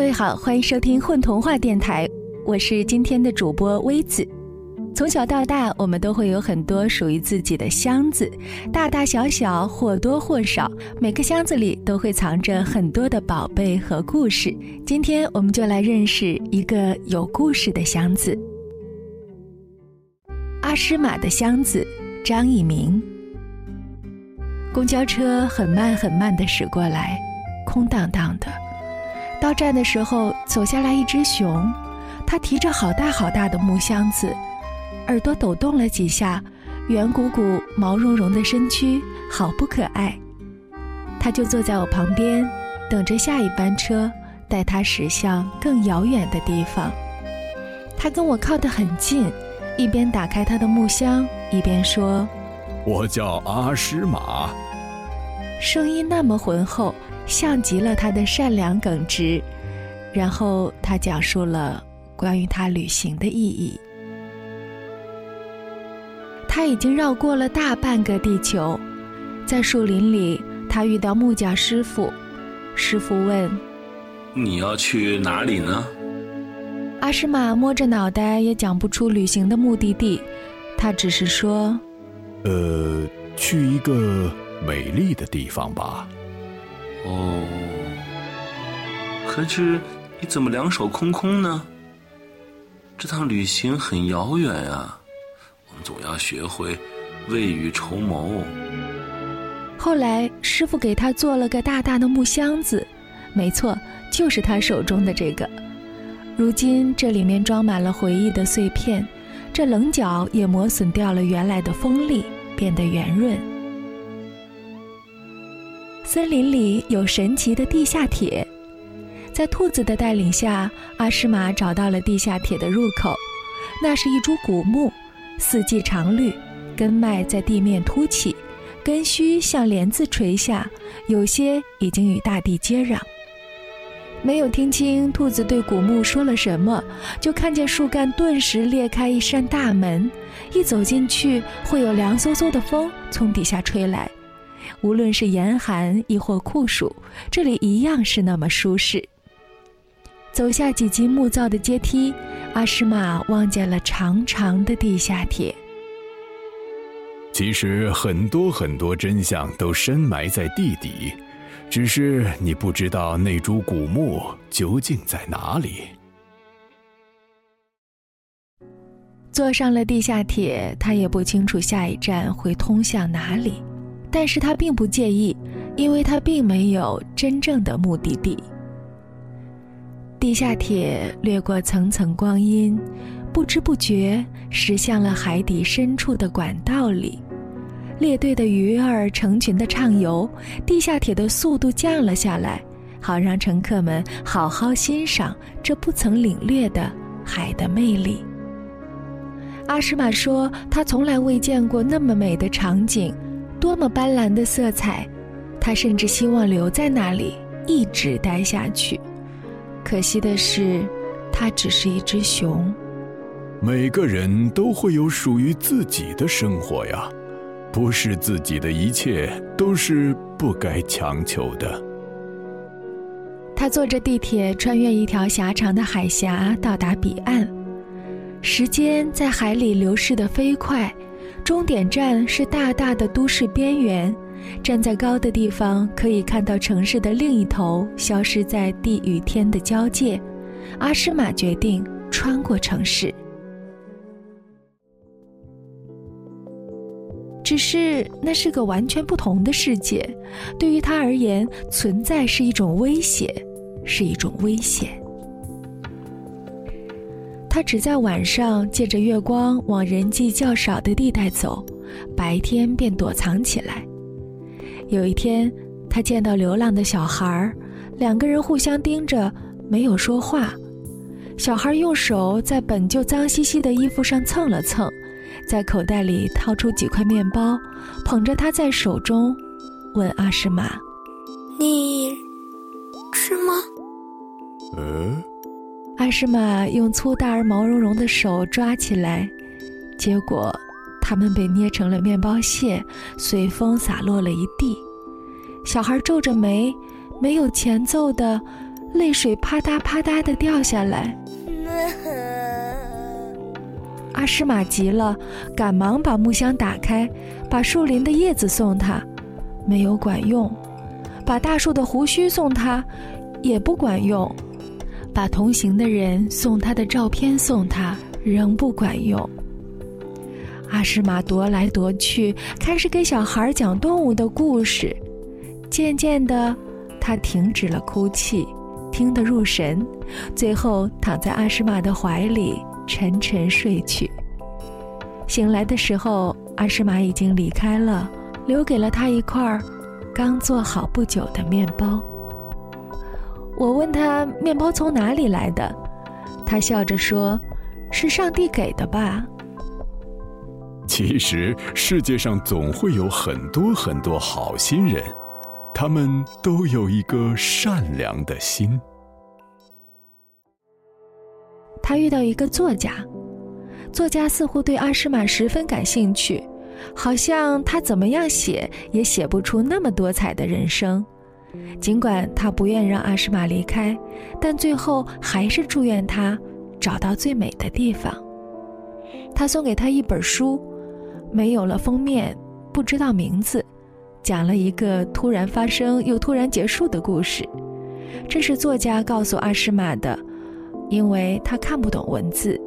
各位好，欢迎收听混童话电台，我是今天的主播微子。从小到大，我们都会有很多属于自己的箱子，大大小小，或多或少，每个箱子里都会藏着很多的宝贝和故事。今天，我们就来认识一个有故事的箱子——阿诗玛的箱子。张一鸣。公交车很慢很慢的驶过来，空荡荡的。到站的时候，走下来一只熊，它提着好大好大的木箱子，耳朵抖动了几下，圆鼓鼓、毛茸茸的身躯，好不可爱。它就坐在我旁边，等着下一班车带它驶向更遥远的地方。它跟我靠得很近，一边打开它的木箱，一边说：“我叫阿诗玛。”声音那么浑厚。像极了他的善良耿直，然后他讲述了关于他旅行的意义。他已经绕过了大半个地球，在树林里，他遇到木匠师傅。师傅问：“你要去哪里呢？”阿诗玛摸着脑袋，也讲不出旅行的目的地。他只是说：“呃，去一个美丽的地方吧。”哦，可是你怎么两手空空呢？这趟旅行很遥远啊，我们总要学会未雨绸缪。后来师傅给他做了个大大的木箱子，没错，就是他手中的这个。如今这里面装满了回忆的碎片，这棱角也磨损掉了原来的锋利，变得圆润。森林里有神奇的地下铁，在兔子的带领下，阿诗玛找到了地下铁的入口。那是一株古木，四季常绿，根脉在地面凸起，根须像帘子垂下，有些已经与大地接壤。没有听清兔子对古木说了什么，就看见树干顿时裂开一扇大门，一走进去，会有凉飕飕的风从底下吹来。无论是严寒亦或酷暑，这里一样是那么舒适。走下几级木造的阶梯，阿诗玛望见了长长的地下铁。其实很多很多真相都深埋在地底，只是你不知道那株古木究竟在哪里。坐上了地下铁，他也不清楚下一站会通向哪里。但是他并不介意，因为他并没有真正的目的地。地下铁掠过层层光阴，不知不觉驶向了海底深处的管道里。列队的鱼儿成群的畅游，地下铁的速度降了下来，好让乘客们好好欣赏这不曾领略的海的魅力。阿诗玛说：“他从来未见过那么美的场景。”多么斑斓的色彩，他甚至希望留在那里一直待下去。可惜的是，他只是一只熊。每个人都会有属于自己的生活呀，不是自己的一切都是不该强求的。他坐着地铁穿越一条狭长的海峡，到达彼岸。时间在海里流逝的飞快。终点站是大大的都市边缘，站在高的地方可以看到城市的另一头消失在地与天的交界。阿诗玛决定穿过城市，只是那是个完全不同的世界，对于他而言，存在是一种威胁，是一种危险。他只在晚上借着月光往人迹较少的地带走，白天便躲藏起来。有一天，他见到流浪的小孩儿，两个人互相盯着，没有说话。小孩用手在本就脏兮兮的衣服上蹭了蹭，在口袋里掏出几块面包，捧着它在手中，问阿诗玛：“你吃吗？”嗯。阿诗玛用粗大而毛茸茸的手抓起来，结果，它们被捏成了面包屑，随风洒落了一地。小孩皱着眉，没有前奏的泪水啪嗒啪嗒的掉下来。阿诗玛急了，赶忙把木箱打开，把树林的叶子送他，没有管用；把大树的胡须送他，也不管用；把同行的人送他的照片送他，仍不管用。阿诗玛踱来踱去，开始给小孩讲动物的故事。渐渐的，他停止了哭泣，听得入神，最后躺在阿诗玛的怀里。沉沉睡去。醒来的时候，阿诗玛已经离开了，留给了他一块刚做好不久的面包。我问他面包从哪里来的，他笑着说：“是上帝给的吧。”其实世界上总会有很多很多好心人，他们都有一个善良的心。他遇到一个作家，作家似乎对阿诗玛十分感兴趣，好像他怎么样写也写不出那么多彩的人生。尽管他不愿让阿诗玛离开，但最后还是祝愿他找到最美的地方。他送给他一本书，没有了封面，不知道名字，讲了一个突然发生又突然结束的故事。这是作家告诉阿诗玛的。因为他看不懂文字，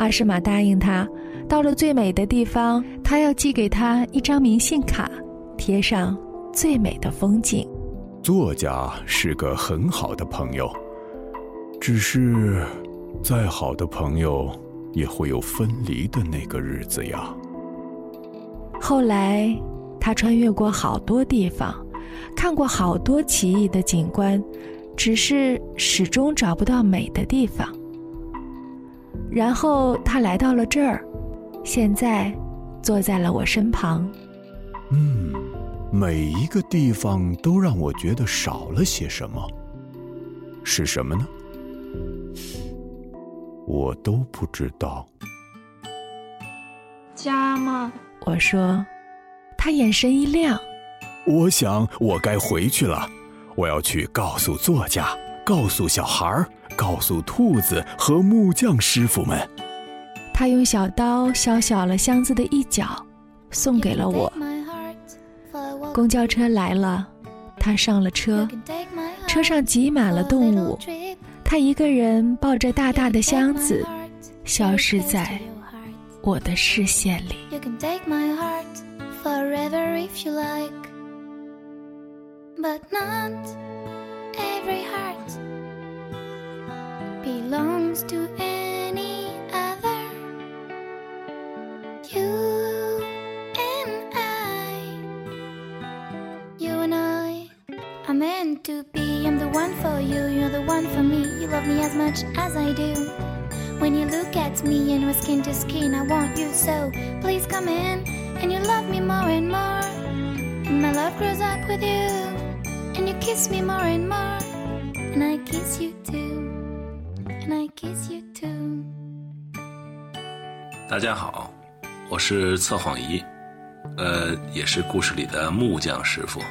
阿诗玛答应他，到了最美的地方，他要寄给他一张明信卡，贴上最美的风景。作家是个很好的朋友，只是，再好的朋友也会有分离的那个日子呀。后来，他穿越过好多地方，看过好多奇异的景观。只是始终找不到美的地方。然后他来到了这儿，现在坐在了我身旁。嗯，每一个地方都让我觉得少了些什么。是什么呢？我都不知道。家吗？我说。他眼神一亮。我想我该回去了。我要去告诉作家，告诉小孩儿，告诉兔子和木匠师傅们。他用小刀削小了箱子的一角，送给了我。公交车来了，他上了车，车上挤满了动物。他一个人抱着大大的箱子，消失在我的视线里。But not every heart belongs to meant to be. I'm the one for you, you're the one for me. You love me as much as I do. When you look at me and we're skin to skin, I want you so. Please come in and you love me more and more. And my love grows up with you. and you kiss me more and more and i kiss you too and i kiss you too 大家好我是测谎仪呃也是故事里的木匠师傅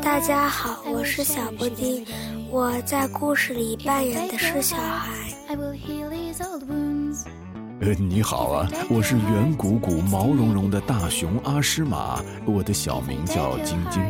大家好我是小布丁我在故事里扮演的是小孩。呃，你好啊，我是圆鼓鼓、毛茸茸的大熊阿诗玛，我的小名叫晶晶。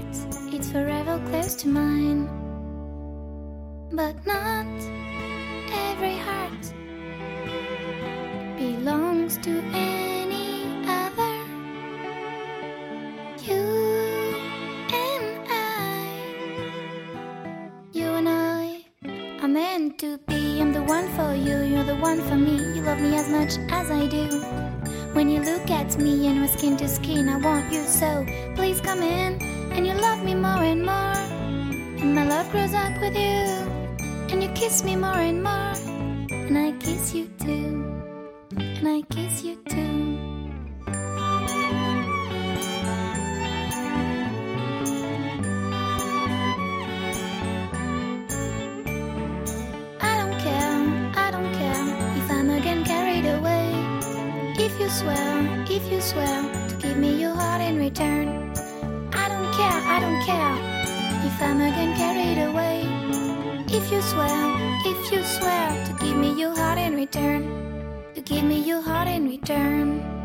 One for you, you're the one for me. You love me as much as I do. When you look at me and we're skin to skin, I want you so. Please come in and you love me more and more. And my love grows up with you. And you kiss me more and more. And I kiss you too. And I kiss you too. Swear, if you swear to give me your heart in return, I don't care, I don't care if time again carried away. If you swear, if you swear to give me your heart in return, to give me your heart in return.